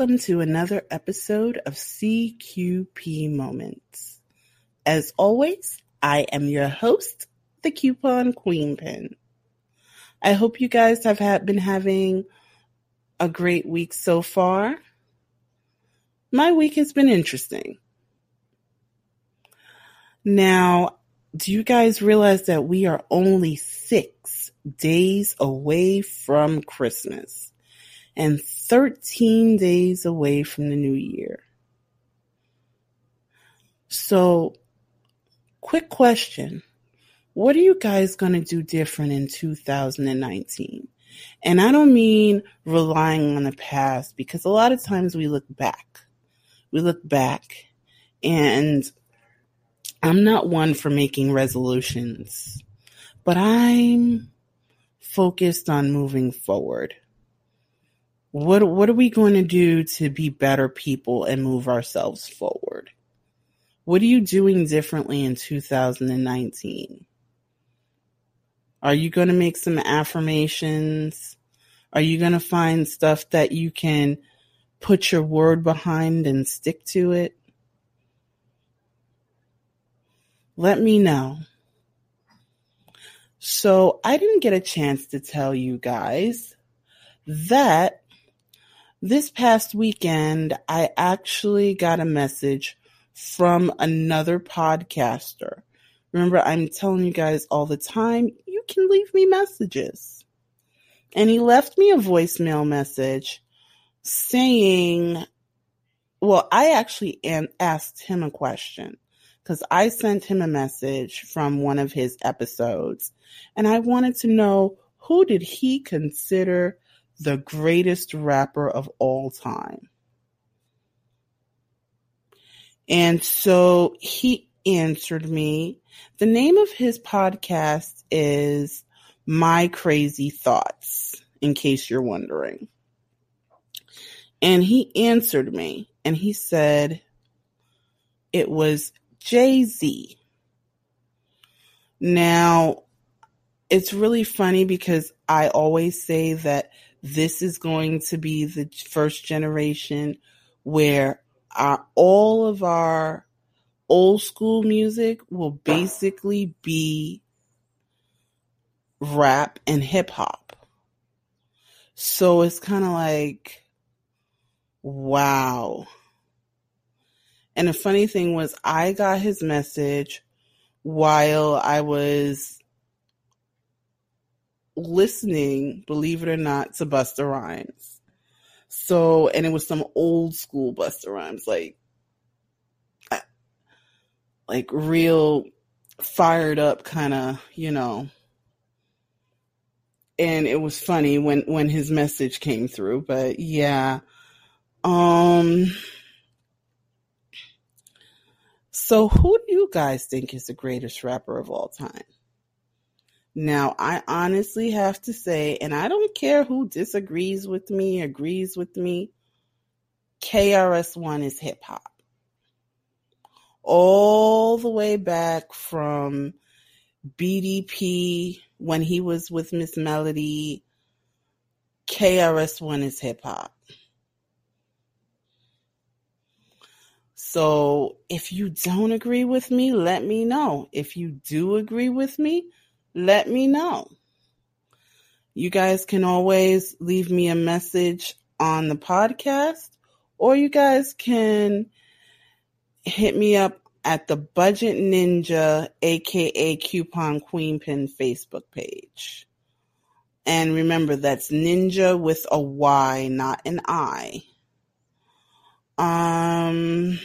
welcome to another episode of CQP Moments. As always, I am your host, the Coupon Queen Pin. I hope you guys have been having a great week so far. My week has been interesting. Now, do you guys realize that we are only six days away from Christmas and 13 days away from the new year? So, quick question. What are you guys going to do different in 2019? And I don't mean relying on the past because a lot of times we look back. We look back and I'm not one for making resolutions, but I'm focused on moving forward. What what are we going to do to be better people and move ourselves forward? What are you doing differently in 2019? Are you going to make some affirmations? Are you going to find stuff that you can put your word behind and stick to it? Let me know. So, I didn't get a chance to tell you guys that this past weekend, I actually got a message from another podcaster. Remember, I'm telling you guys all the time, you can leave me messages. And he left me a voicemail message saying, well, I actually asked him a question because I sent him a message from one of his episodes and I wanted to know who did he consider the greatest rapper of all time. And so he answered me. The name of his podcast is My Crazy Thoughts, in case you're wondering. And he answered me and he said it was Jay Z. Now, it's really funny because I always say that this is going to be the first generation where our, all of our old school music will basically be rap and hip hop. So it's kind of like, wow. And the funny thing was, I got his message while I was listening, believe it or not, to Busta Rhymes. So, and it was some old school Busta Rhymes, like, like real fired up kind of, you know. And it was funny when when his message came through, but yeah. Um So who do you guys think is the greatest rapper of all time? Now, I honestly have to say, and I don't care who disagrees with me, agrees with me, KRS1 is hip hop all the way back from BDP when he was with Miss Melody. KRS1 is hip hop. So if you don't agree with me, let me know. If you do agree with me, let me know. You guys can always leave me a message on the podcast, or you guys can hit me up at the Budget Ninja, aka Coupon Queen Pin Facebook page. And remember, that's Ninja with a Y, not an I. Um,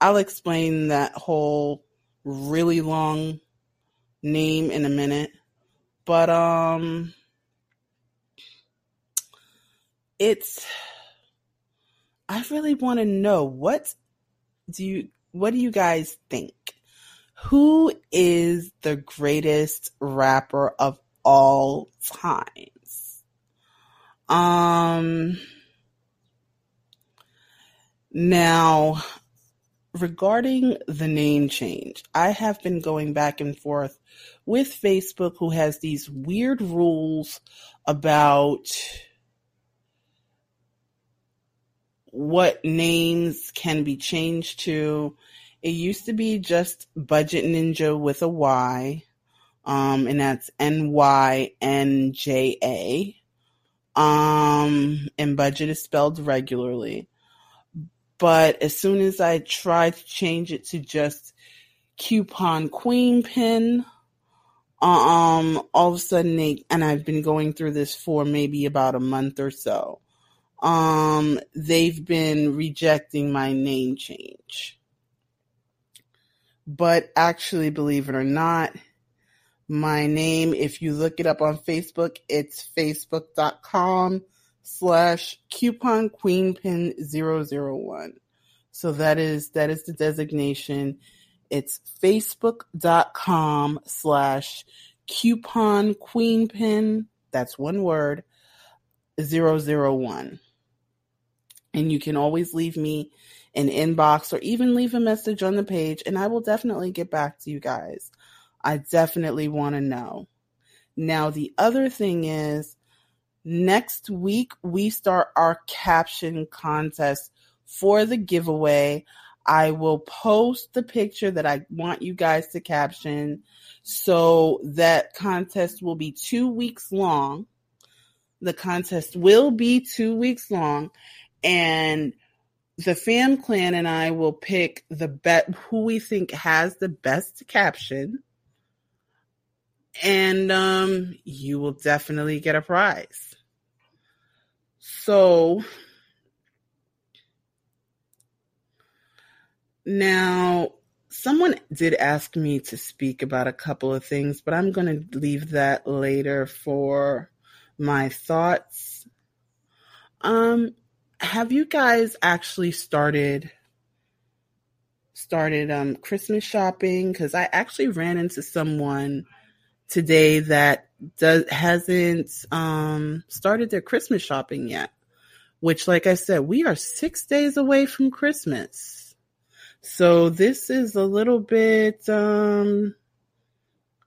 I'll explain that whole really long name in a minute, but um, it's. I really want to know what do you what do you guys think? Who is the greatest rapper of all times? Um now regarding the name change, I have been going back and forth with Facebook who has these weird rules about what names can be changed to. It used to be just Budget Ninja with a Y, um, and that's N Y N J A. Um, and budget is spelled regularly. But as soon as I tried to change it to just coupon queen pin, um, all of a sudden they, and I've been going through this for maybe about a month or so. Um, they've been rejecting my name change. But actually, believe it or not, my name, if you look it up on Facebook, it's facebook.com slash coupon queen pin 001. So that is, that is the designation. It's facebook.com slash coupon queen pin. That's one word, 001. And you can always leave me an inbox or even leave a message on the page, and I will definitely get back to you guys. I definitely want to know. Now, the other thing is, next week we start our caption contest for the giveaway. I will post the picture that I want you guys to caption. So that contest will be two weeks long. The contest will be two weeks long. And the fam clan and I will pick the bet who we think has the best caption. And um, you will definitely get a prize. So Now, someone did ask me to speak about a couple of things, but I'm going to leave that later for my thoughts. Um, have you guys actually started started um Christmas shopping? Because I actually ran into someone today that does hasn't um started their Christmas shopping yet. Which, like I said, we are six days away from Christmas. So this is a little bit um,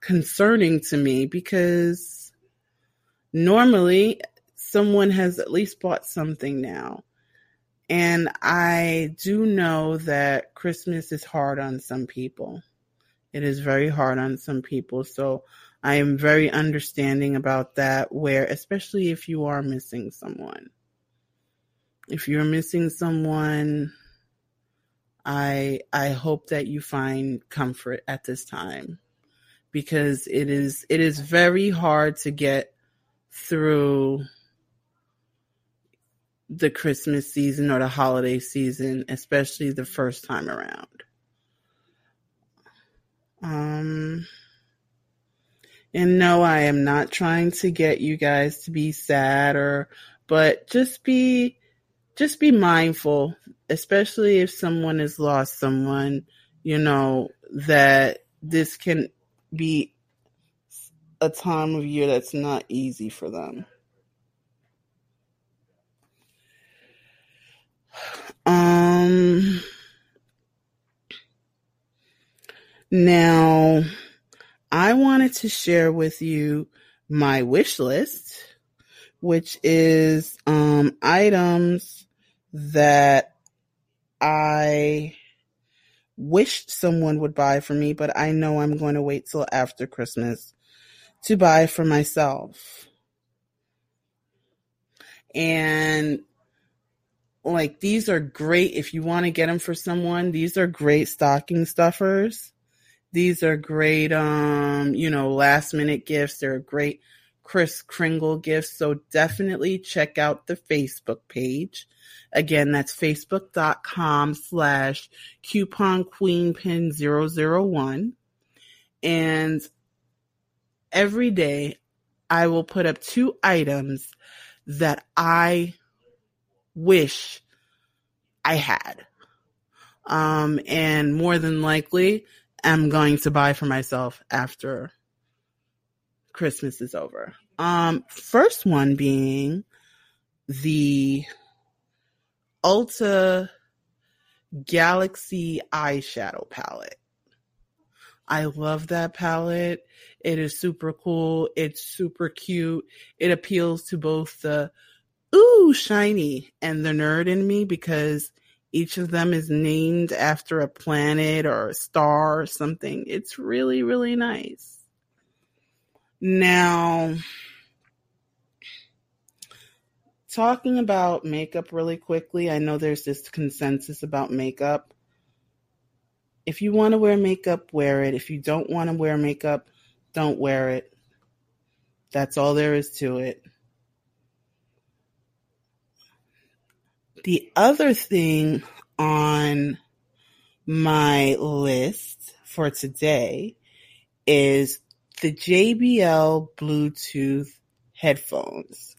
concerning to me because normally someone has at least bought something now. And I do know that Christmas is hard on some people. It is very hard on some people. So I am very understanding about that, where, especially if you are missing someone. If you're missing someone, I I hope that you find comfort at this time because it is it is very hard to get through the Christmas season or the holiday season, especially the first time around. Um and no, I am not trying to get you guys to be sad or but just be just be mindful, especially if someone has lost someone, you know, that this can be a time of year that's not easy for them. Um, now, I wanted to share with you my wish list, which is um, items that I wish someone would buy for me, but I know I'm going to wait till after Christmas to buy for myself. And like these are great if you want to get them for someone. These are great stocking stuffers. These are great um, you know, last minute gifts. They're great Kris Kringle gifts. So definitely check out the Facebook page. Again, that's facebook.com slash coupon queen pin 001. And every day I will put up two items that I wish I had. Um, and more than likely, I'm going to buy for myself after Christmas is over. Um, first one being the Ulta Galaxy eyeshadow palette. I love that palette. It is super cool. It's super cute. It appeals to both the ooh, shiny, and the nerd in me because each of them is named after a planet or a star or something. It's really, really nice. Now, talking about makeup really quickly, I know there's this consensus about makeup. If you want to wear makeup, wear it. If you don't want to wear makeup, don't wear it. That's all there is to it. The other thing on my list for today is the JBL Bluetooth headphones.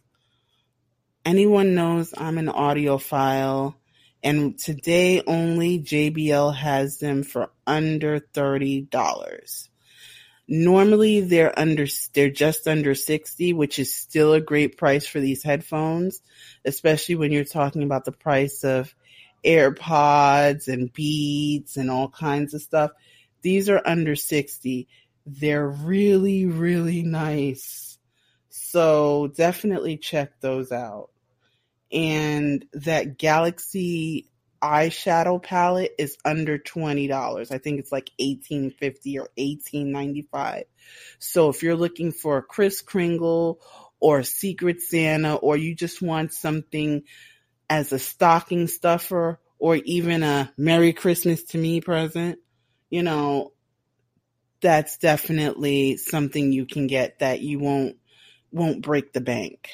Anyone knows I'm an audiophile, and today only JBL has them for under $30. Normally they're under they're just under 60, which is still a great price for these headphones, especially when you're talking about the price of AirPods and Beats and all kinds of stuff. These are under 60. They're really really nice. So definitely check those out. And that Galaxy eyeshadow palette is under $20. I think it's like 1850 or 1895. So if you're looking for a Kris Kringle or Secret Santa or you just want something as a stocking stuffer or even a Merry Christmas to me present, you know, that's definitely something you can get that you won't won't break the bank.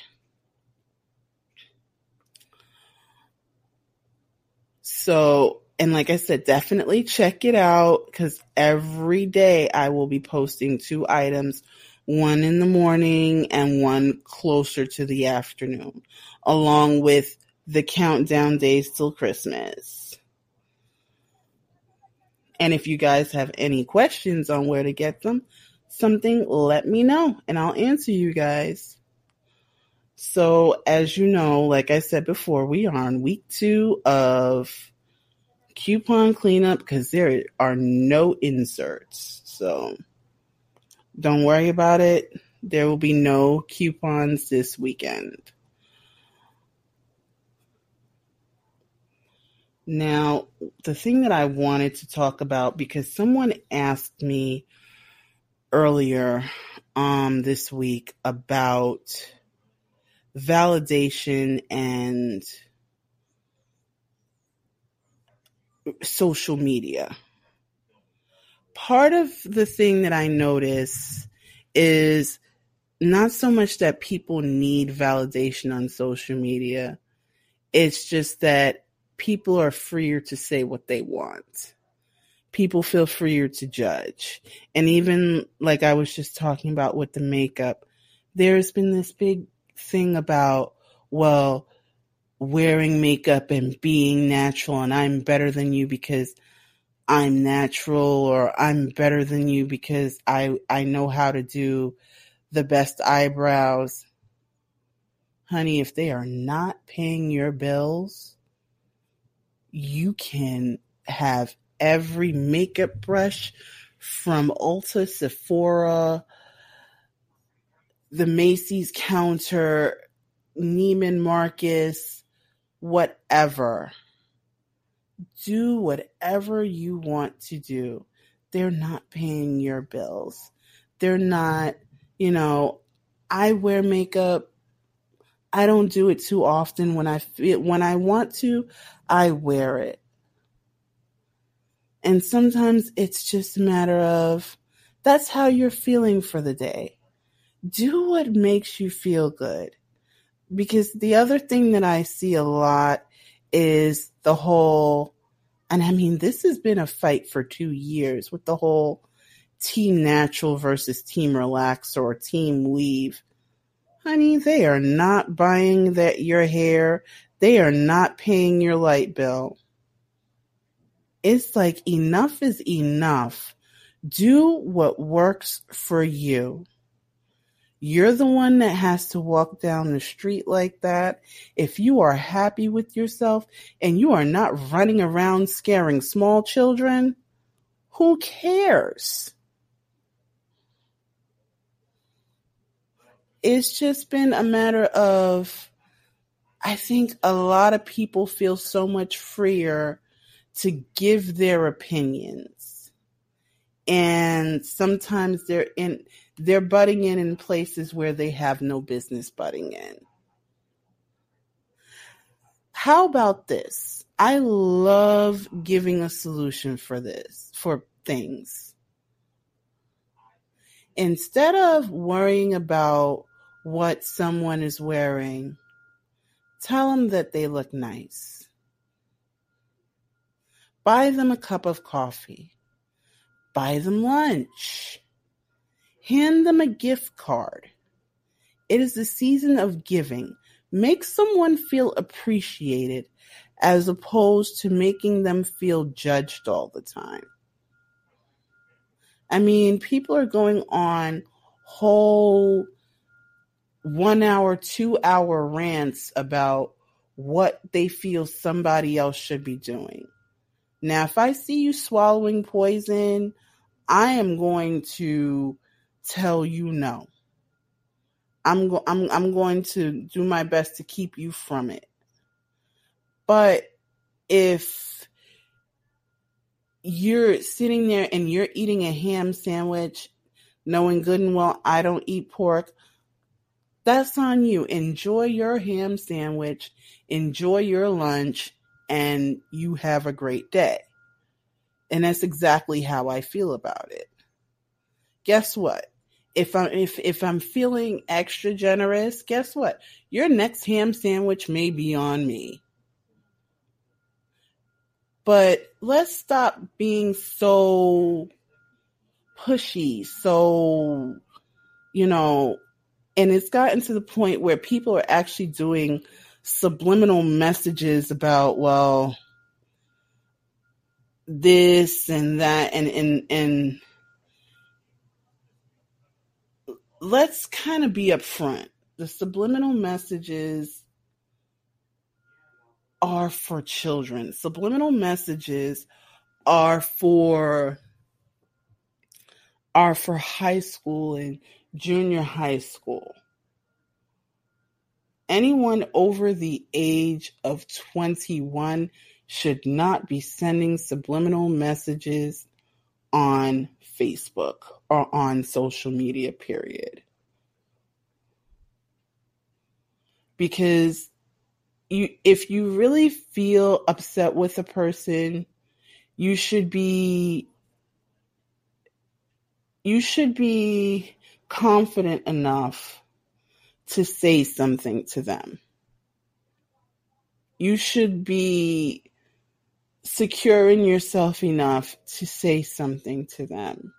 So, and like I said, definitely check it out because every day I will be posting two items, one in the morning and one closer to the afternoon, along with the countdown days till Christmas. And if you guys have any questions on where to get them, something, let me know and I'll answer you guys. So, as you know, like I said before, we are on week two of coupon cleanup because there are no inserts. So don't worry about it. There will be no coupons this weekend. Now, the thing that I wanted to talk about because someone asked me earlier um this week about validation and social media. Part of the thing that I notice is not so much that people need validation on social media, it's just that people are freer to say what they want. People feel freer to judge. And even like I was just talking about with the makeup, there's been this big thing about, well, wearing makeup and being natural and I'm better than you because I'm natural or I'm better than you because I I know how to do the best eyebrows. Honey, if they are not paying your bills, you can have every makeup brush from Ulta, Sephora, the Macy's counter, Neiman Marcus, whatever. Do whatever you want to do. They're not paying your bills. They're not, you know, I wear makeup. I don't do it too often when I feel when I want to, I wear it. And sometimes it's just a matter of that's how you're feeling for the day. Do what makes you feel good because the other thing that I see a lot is the whole, and I mean, this has been a fight for two years with the whole team natural versus team relax or team weave. Honey, they are not buying that your hair. They are not paying your light bill. It's like enough is enough. Do what works for you. You're the one that has to walk down the street like that. If you are happy with yourself and you are not running around scaring small children, who cares? It's just been a matter of I think a lot of people feel so much freer to give their opinions. And sometimes they're in they're butting in in places where they have no business butting in. How about this? I love giving a solution for this, for things. Instead of worrying about what someone is wearing, tell them that they look nice. Buy them a cup of coffee. Buy them lunch. Hand them a gift card. It is the season of giving. Make someone feel appreciated as opposed to making them feel judged all the time. I mean, people are going on whole one hour, two hour rants about what they feel somebody else should be doing. Now, if I see you swallowing poison, I am going to tell you no. I'm go- I'm I'm going to do my best to keep you from it. But if you're sitting there and you're eating a ham sandwich, knowing good and well I don't eat pork, that's on you. Enjoy your ham sandwich, enjoy your lunch, and you have a great day. And that's exactly how I feel about it. Guess what? If I'm if if I'm feeling extra generous, guess what? Your next ham sandwich may be on me. But let's stop being so pushy, so you know, and it's gotten to the point where people are actually doing subliminal messages about, well, this and that and and and let's kind of be upfront. The subliminal messages are for children. Subliminal messages are for are for high school and junior high school. Anyone over the age of 21 should not be sending subliminal messages on Facebook or on social media, period. Because you if you really feel upset with a person, you should be you should be confident enough to say something to them. You should be secure in yourself enough to say something to them.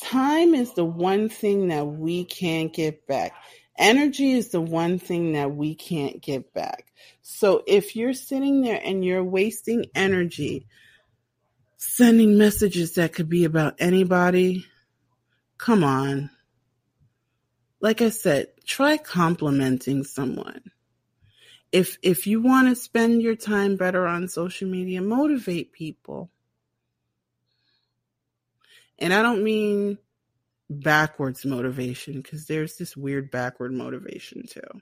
Time is the one thing that we can't get back. Energy is the one thing that we can't get back. So if you're sitting there and you're wasting energy sending messages that could be about anybody, come on. Like I said, try complimenting someone. If if you want to spend your time better on social media, motivate people. And I don't mean backwards motivation because there's this weird backward motivation too,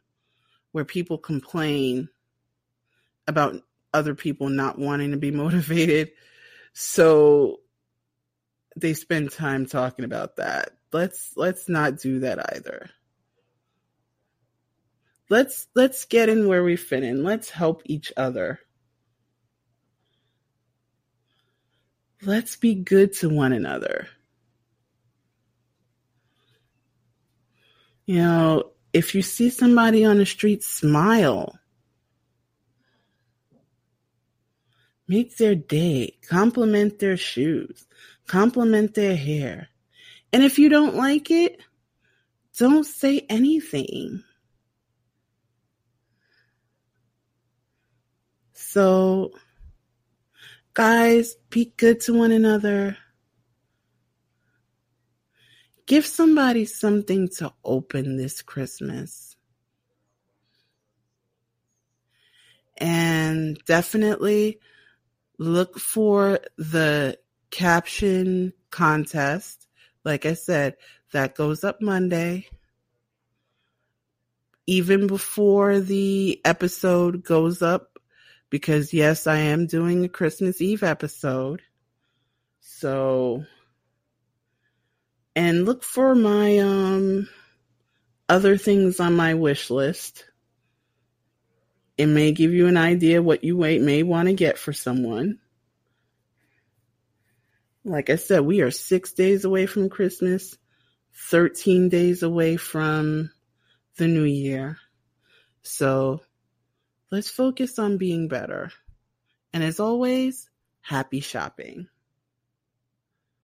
where people complain about other people not wanting to be motivated. So they spend time talking about that. Let's let's not do that either. Let's let's get in where we fit in. Let's help each other. Let's be good to one another. You know, if you see somebody on the street, smile. Make their day. Compliment their shoes. Compliment their hair. And if you don't like it, don't say anything. So, guys, be good to one another. Give somebody something to open this Christmas. And definitely look for the caption contest. Like I said, that goes up Monday. even before the episode goes up because yes, I am doing a Christmas Eve episode. So and look for my um other things on my wish list. It may give you an idea what you may want to get for someone. Like I said, we are six days away from Christmas, 13 days away from the new year. So let's focus on being better. And as always, happy shopping.